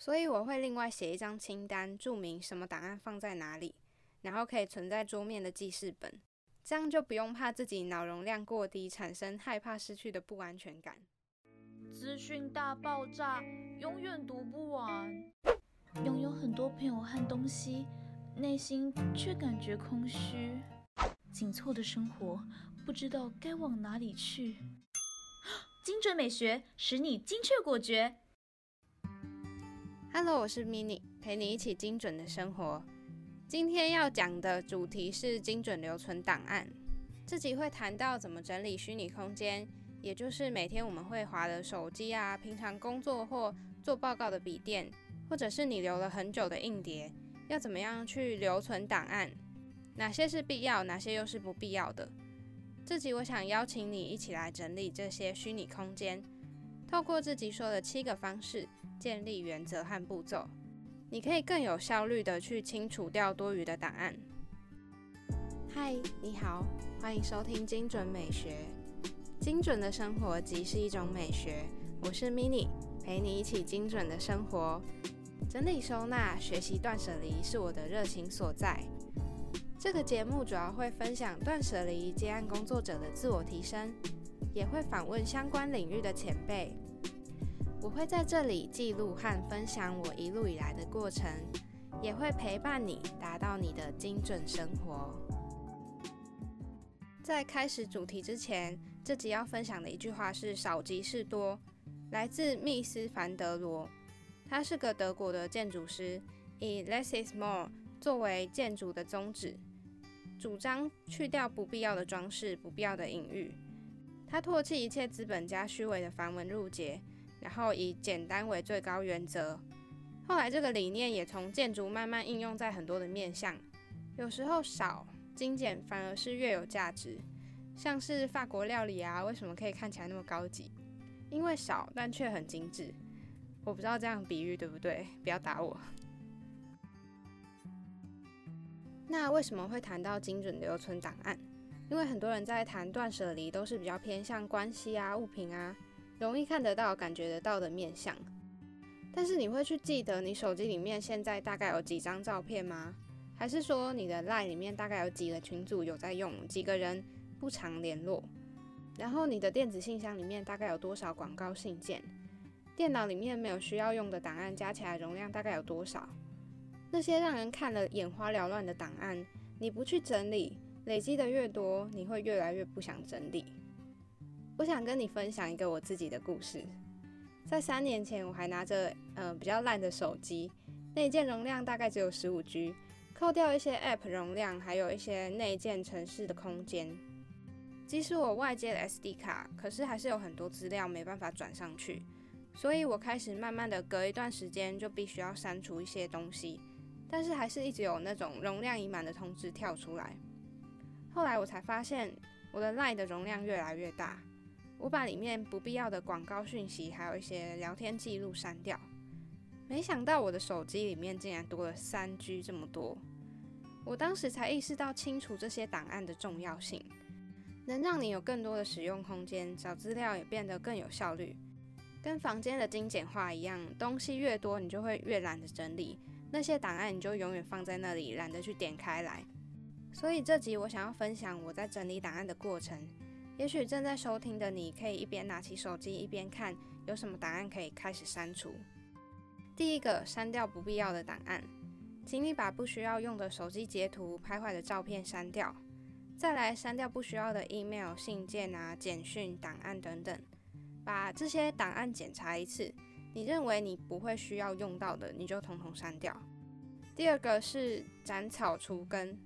所以我会另外写一张清单，注明什么档案放在哪里，然后可以存在桌面的记事本，这样就不用怕自己脑容量过低，产生害怕失去的不安全感。资讯大爆炸，永远读不完。拥有很多朋友和东西，内心却感觉空虚。紧凑的生活，不知道该往哪里去。精准美学使你精确果决。Hello，我是 Mini，陪你一起精准的生活。今天要讲的主题是精准留存档案。这集会谈到怎么整理虚拟空间，也就是每天我们会划的手机啊，平常工作或做报告的笔电，或者是你留了很久的硬碟，要怎么样去留存档案？哪些是必要，哪些又是不必要的？这集我想邀请你一起来整理这些虚拟空间，透过自己说的七个方式。建立原则和步骤，你可以更有效率的去清除掉多余的档案。嗨，你好，欢迎收听精准美学。精准的生活即是一种美学。我是 Mini，陪你一起精准的生活。整理收纳、学习断舍离是我的热情所在。这个节目主要会分享断舍离接案工作者的自我提升，也会访问相关领域的前辈。我会在这里记录和分享我一路以来的过程，也会陪伴你达到你的精准生活。在开始主题之前，这集要分享的一句话是“少即是多”，来自密斯·凡德罗。他是个德国的建筑师，以 “less is more” 作为建筑的宗旨，主张去掉不必要的装饰、不必要的隐喻。他唾弃一切资本家虚伪的繁文缛节。然后以简单为最高原则。后来这个理念也从建筑慢慢应用在很多的面向。有时候少精简反而是越有价值。像是法国料理啊，为什么可以看起来那么高级？因为少但却很精致。我不知道这样比喻对不对，不要打我。那为什么会谈到精准留存档案？因为很多人在谈断舍离，都是比较偏向关系啊、物品啊。容易看得到、感觉得到的面相，但是你会去记得你手机里面现在大概有几张照片吗？还是说你的 LINE 里面大概有几个群组有在用，几个人不常联络？然后你的电子信箱里面大概有多少广告信件？电脑里面没有需要用的档案加起来容量大概有多少？那些让人看了眼花缭乱的档案，你不去整理，累积的越多，你会越来越不想整理。我想跟你分享一个我自己的故事。在三年前，我还拿着嗯比较烂的手机，内建容量大概只有十五 G，扣掉一些 App 容量，还有一些内建城市的空间。即使我外接了 SD 卡，可是还是有很多资料没办法转上去。所以我开始慢慢的隔一段时间就必须要删除一些东西，但是还是一直有那种容量已满的通知跳出来。后来我才发现，我的 Line 的容量越来越大。我把里面不必要的广告讯息，还有一些聊天记录删掉。没想到我的手机里面竟然多了三 G 这么多。我当时才意识到清除这些档案的重要性，能让你有更多的使用空间，找资料也变得更有效率。跟房间的精简化一样，东西越多，你就会越懒得整理那些档案，你就永远放在那里，懒得去点开来。所以这集我想要分享我在整理档案的过程。也许正在收听的你，可以一边拿起手机一边看有什么档案可以开始删除。第一个，删掉不必要的档案，请你把不需要用的手机截图、拍坏的照片删掉。再来，删掉不需要的 email、信件啊、简讯、档案等等，把这些档案检查一次，你认为你不会需要用到的，你就统统删掉。第二个是斩草除根。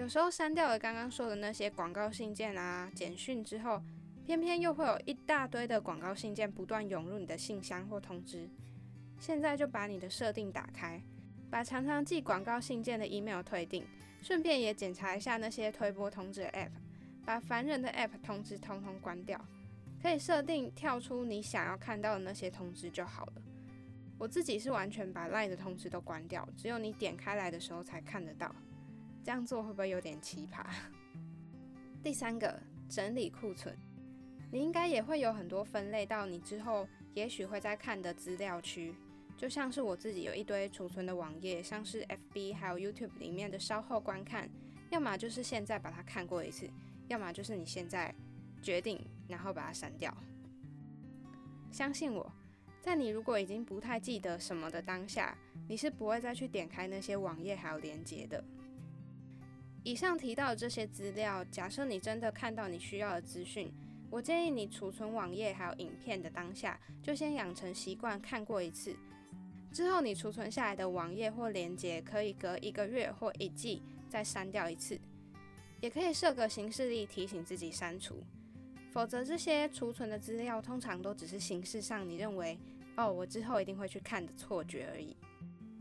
有时候删掉了刚刚说的那些广告信件啊、简讯之后，偏偏又会有一大堆的广告信件不断涌入你的信箱或通知。现在就把你的设定打开，把常常寄广告信件的 email 退订，顺便也检查一下那些推播通知的 app，把烦人的 app 通知通通关掉。可以设定跳出你想要看到的那些通知就好了。我自己是完全把 line 的通知都关掉，只有你点开来的时候才看得到。这样做会不会有点奇葩？第三个，整理库存，你应该也会有很多分类到你之后也许会在看的资料区，就像是我自己有一堆储存的网页，像是 FB 还有 YouTube 里面的稍后观看，要么就是现在把它看过一次，要么就是你现在决定然后把它删掉。相信我，在你如果已经不太记得什么的当下，你是不会再去点开那些网页还有连接的。以上提到的这些资料，假设你真的看到你需要的资讯，我建议你储存网页还有影片的当下，就先养成习惯看过一次。之后你储存下来的网页或连接，可以隔一个月或一季再删掉一次，也可以设个形式力提醒自己删除。否则，这些储存的资料通常都只是形式上你认为哦，我之后一定会去看的错觉而已。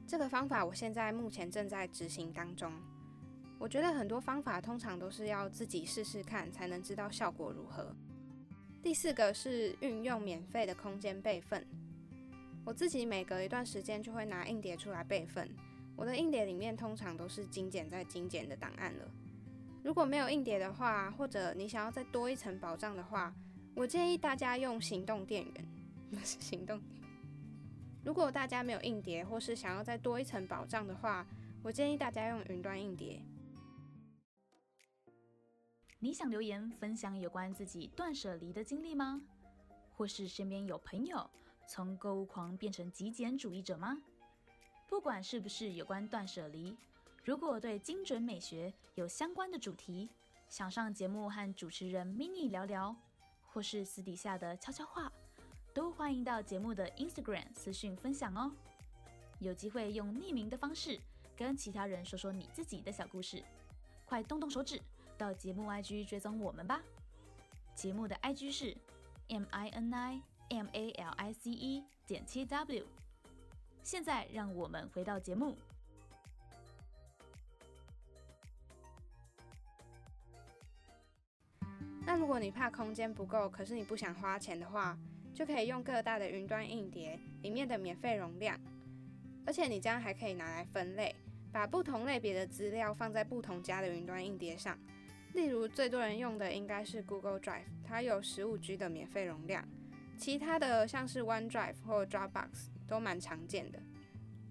这个方法我现在目前正在执行当中。我觉得很多方法通常都是要自己试试看才能知道效果如何。第四个是运用免费的空间备份。我自己每隔一段时间就会拿硬碟出来备份。我的硬碟里面通常都是精简再精简的档案了。如果没有硬碟的话，或者你想要再多一层保障的话，我建议大家用行动电源。行动。如果大家没有硬碟，或是想要再多一层保障的话，我建议大家用云端硬碟。你想留言分享有关自己断舍离的经历吗？或是身边有朋友从购物狂变成极简主义者吗？不管是不是有关断舍离，如果对精准美学有相关的主题，想上节目和主持人 mini 聊聊，或是私底下的悄悄话，都欢迎到节目的 Instagram 私讯分享哦。有机会用匿名的方式跟其他人说说你自己的小故事，快动动手指！到节目 IG 追踪我们吧。节目的 IG 是 M I N I M A L I C E 减七 W。现在让我们回到节目。那如果你怕空间不够，可是你不想花钱的话，就可以用各大的云端硬碟里面的免费容量，而且你这样还可以拿来分类，把不同类别的资料放在不同家的云端硬碟上。例如，最多人用的应该是 Google Drive，它有十五 G 的免费容量。其他的像是 OneDrive 或 Dropbox 都蛮常见的。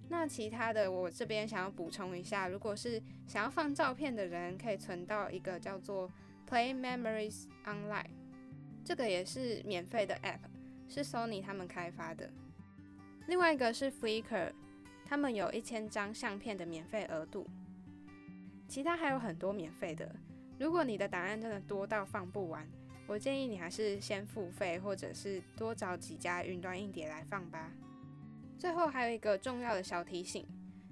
那其他的，我这边想要补充一下，如果是想要放照片的人，可以存到一个叫做 Play Memories Online，这个也是免费的 App，是 Sony 他们开发的。另外一个是 Flickr，他们有一千张相片的免费额度。其他还有很多免费的。如果你的档案真的多到放不完，我建议你还是先付费，或者是多找几家云端硬碟来放吧。最后还有一个重要的小提醒，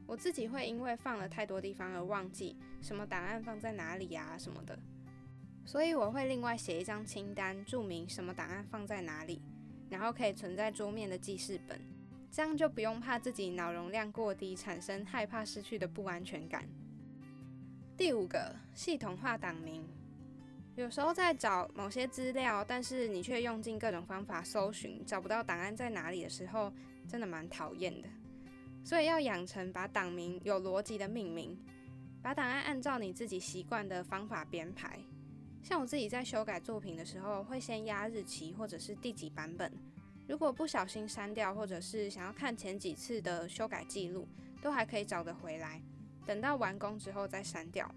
我自己会因为放了太多地方而忘记什么档案放在哪里呀什么的，所以我会另外写一张清单，注明什么档案放在哪里，然后可以存在桌面的记事本，这样就不用怕自己脑容量过低，产生害怕失去的不安全感。第五个，系统化档名。有时候在找某些资料，但是你却用尽各种方法搜寻，找不到档案在哪里的时候，真的蛮讨厌的。所以要养成把档名有逻辑的命名，把档案按照你自己习惯的方法编排。像我自己在修改作品的时候，会先压日期或者是第几版本。如果不小心删掉，或者是想要看前几次的修改记录，都还可以找得回来。等到完工之后再删掉。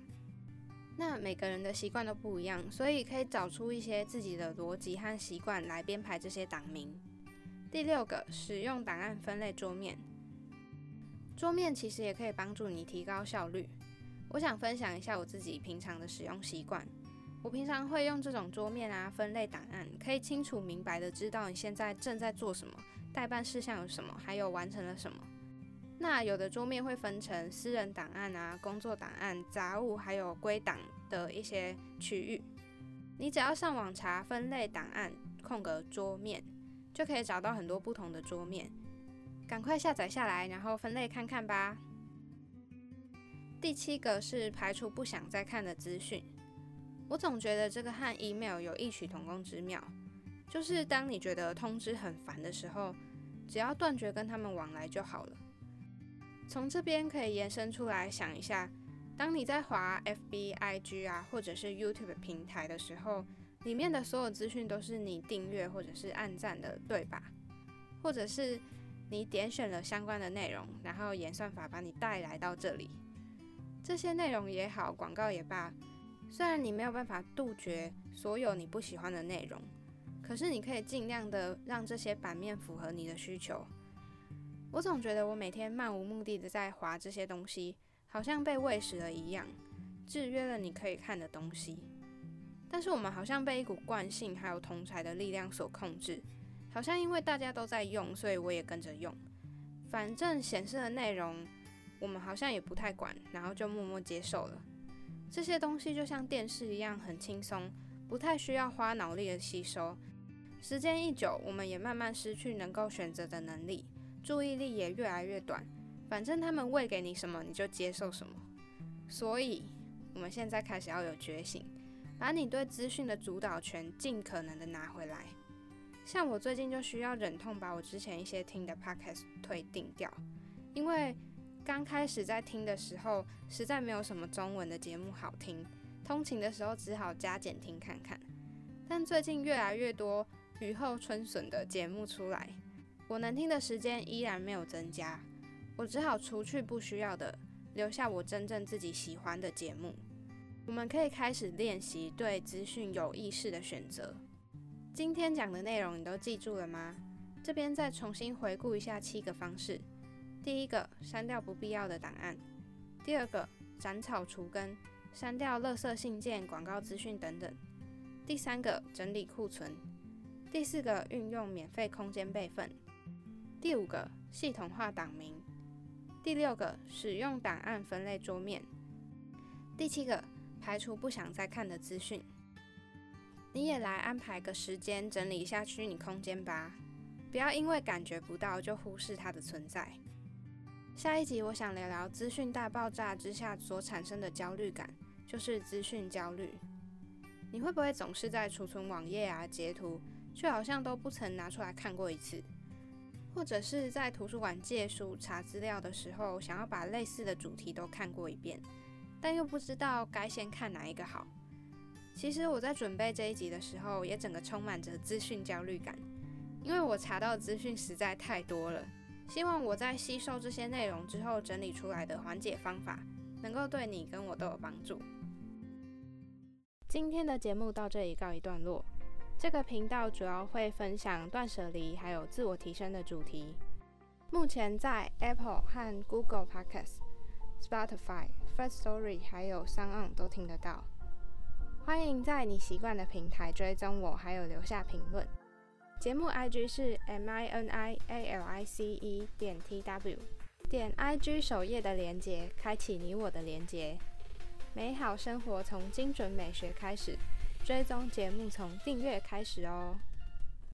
那每个人的习惯都不一样，所以可以找出一些自己的逻辑和习惯来编排这些档名。第六个，使用档案分类桌面。桌面其实也可以帮助你提高效率。我想分享一下我自己平常的使用习惯。我平常会用这种桌面啊，分类档案，可以清楚明白的知道你现在正在做什么，待办事项有什么，还有完成了什么。那有的桌面会分成私人档案啊、工作档案、杂物，还有归档的一些区域。你只要上网查分类档案空格桌面，就可以找到很多不同的桌面。赶快下载下来，然后分类看看吧。第七个是排除不想再看的资讯。我总觉得这个和 email 有异曲同工之妙，就是当你觉得通知很烦的时候，只要断绝跟他们往来就好了。从这边可以延伸出来想一下，当你在滑 FB、IG 啊，或者是 YouTube 平台的时候，里面的所有资讯都是你订阅或者是按赞的，对吧？或者是你点选了相关的内容，然后演算法把你带来到这里。这些内容也好，广告也罢，虽然你没有办法杜绝所有你不喜欢的内容，可是你可以尽量的让这些版面符合你的需求。我总觉得我每天漫无目的的在划这些东西，好像被喂食了一样，制约了你可以看的东西。但是我们好像被一股惯性还有同才的力量所控制，好像因为大家都在用，所以我也跟着用。反正显示的内容，我们好像也不太管，然后就默默接受了。这些东西就像电视一样，很轻松，不太需要花脑力的吸收。时间一久，我们也慢慢失去能够选择的能力，注意力也越来越短。反正他们喂给你什么，你就接受什么。所以，我们现在开始要有觉醒。把你对资讯的主导权尽可能的拿回来。像我最近就需要忍痛把我之前一些听的 podcast 退订掉，因为刚开始在听的时候，实在没有什么中文的节目好听，通勤的时候只好加减听看看。但最近越来越多雨后春笋的节目出来，我能听的时间依然没有增加，我只好除去不需要的，留下我真正自己喜欢的节目。我们可以开始练习对资讯有意识的选择。今天讲的内容你都记住了吗？这边再重新回顾一下七个方式：第一个，删掉不必要的档案；第二个，斩草除根，删掉垃圾信件、广告资讯等等；第三个，整理库存；第四个，运用免费空间备份；第五个，系统化档名；第六个，使用档案分类桌面；第七个。排除不想再看的资讯，你也来安排个时间整理一下虚拟空间吧，不要因为感觉不到就忽视它的存在。下一集我想聊聊资讯大爆炸之下所产生的焦虑感，就是资讯焦虑。你会不会总是在储存网页啊、截图，却好像都不曾拿出来看过一次？或者是在图书馆借书查资料的时候，想要把类似的主题都看过一遍？但又不知道该先看哪一个好。其实我在准备这一集的时候，也整个充满着资讯焦虑感，因为我查到资讯实在太多了。希望我在吸收这些内容之后整理出来的缓解方法，能够对你跟我都有帮助。今天的节目到这里告一段落。这个频道主要会分享断舍离还有自我提升的主题。目前在 Apple 和 Google Podcast。Spotify、First Story 还有 Sound 都听得到。欢迎在你习惯的平台追踪我，还有留下评论。节目 IG 是 M I N I A L I C E 点 T W，点 IG 首页的连接，开启你我的连接。美好生活从精准美学开始，追踪节目从订阅开始哦。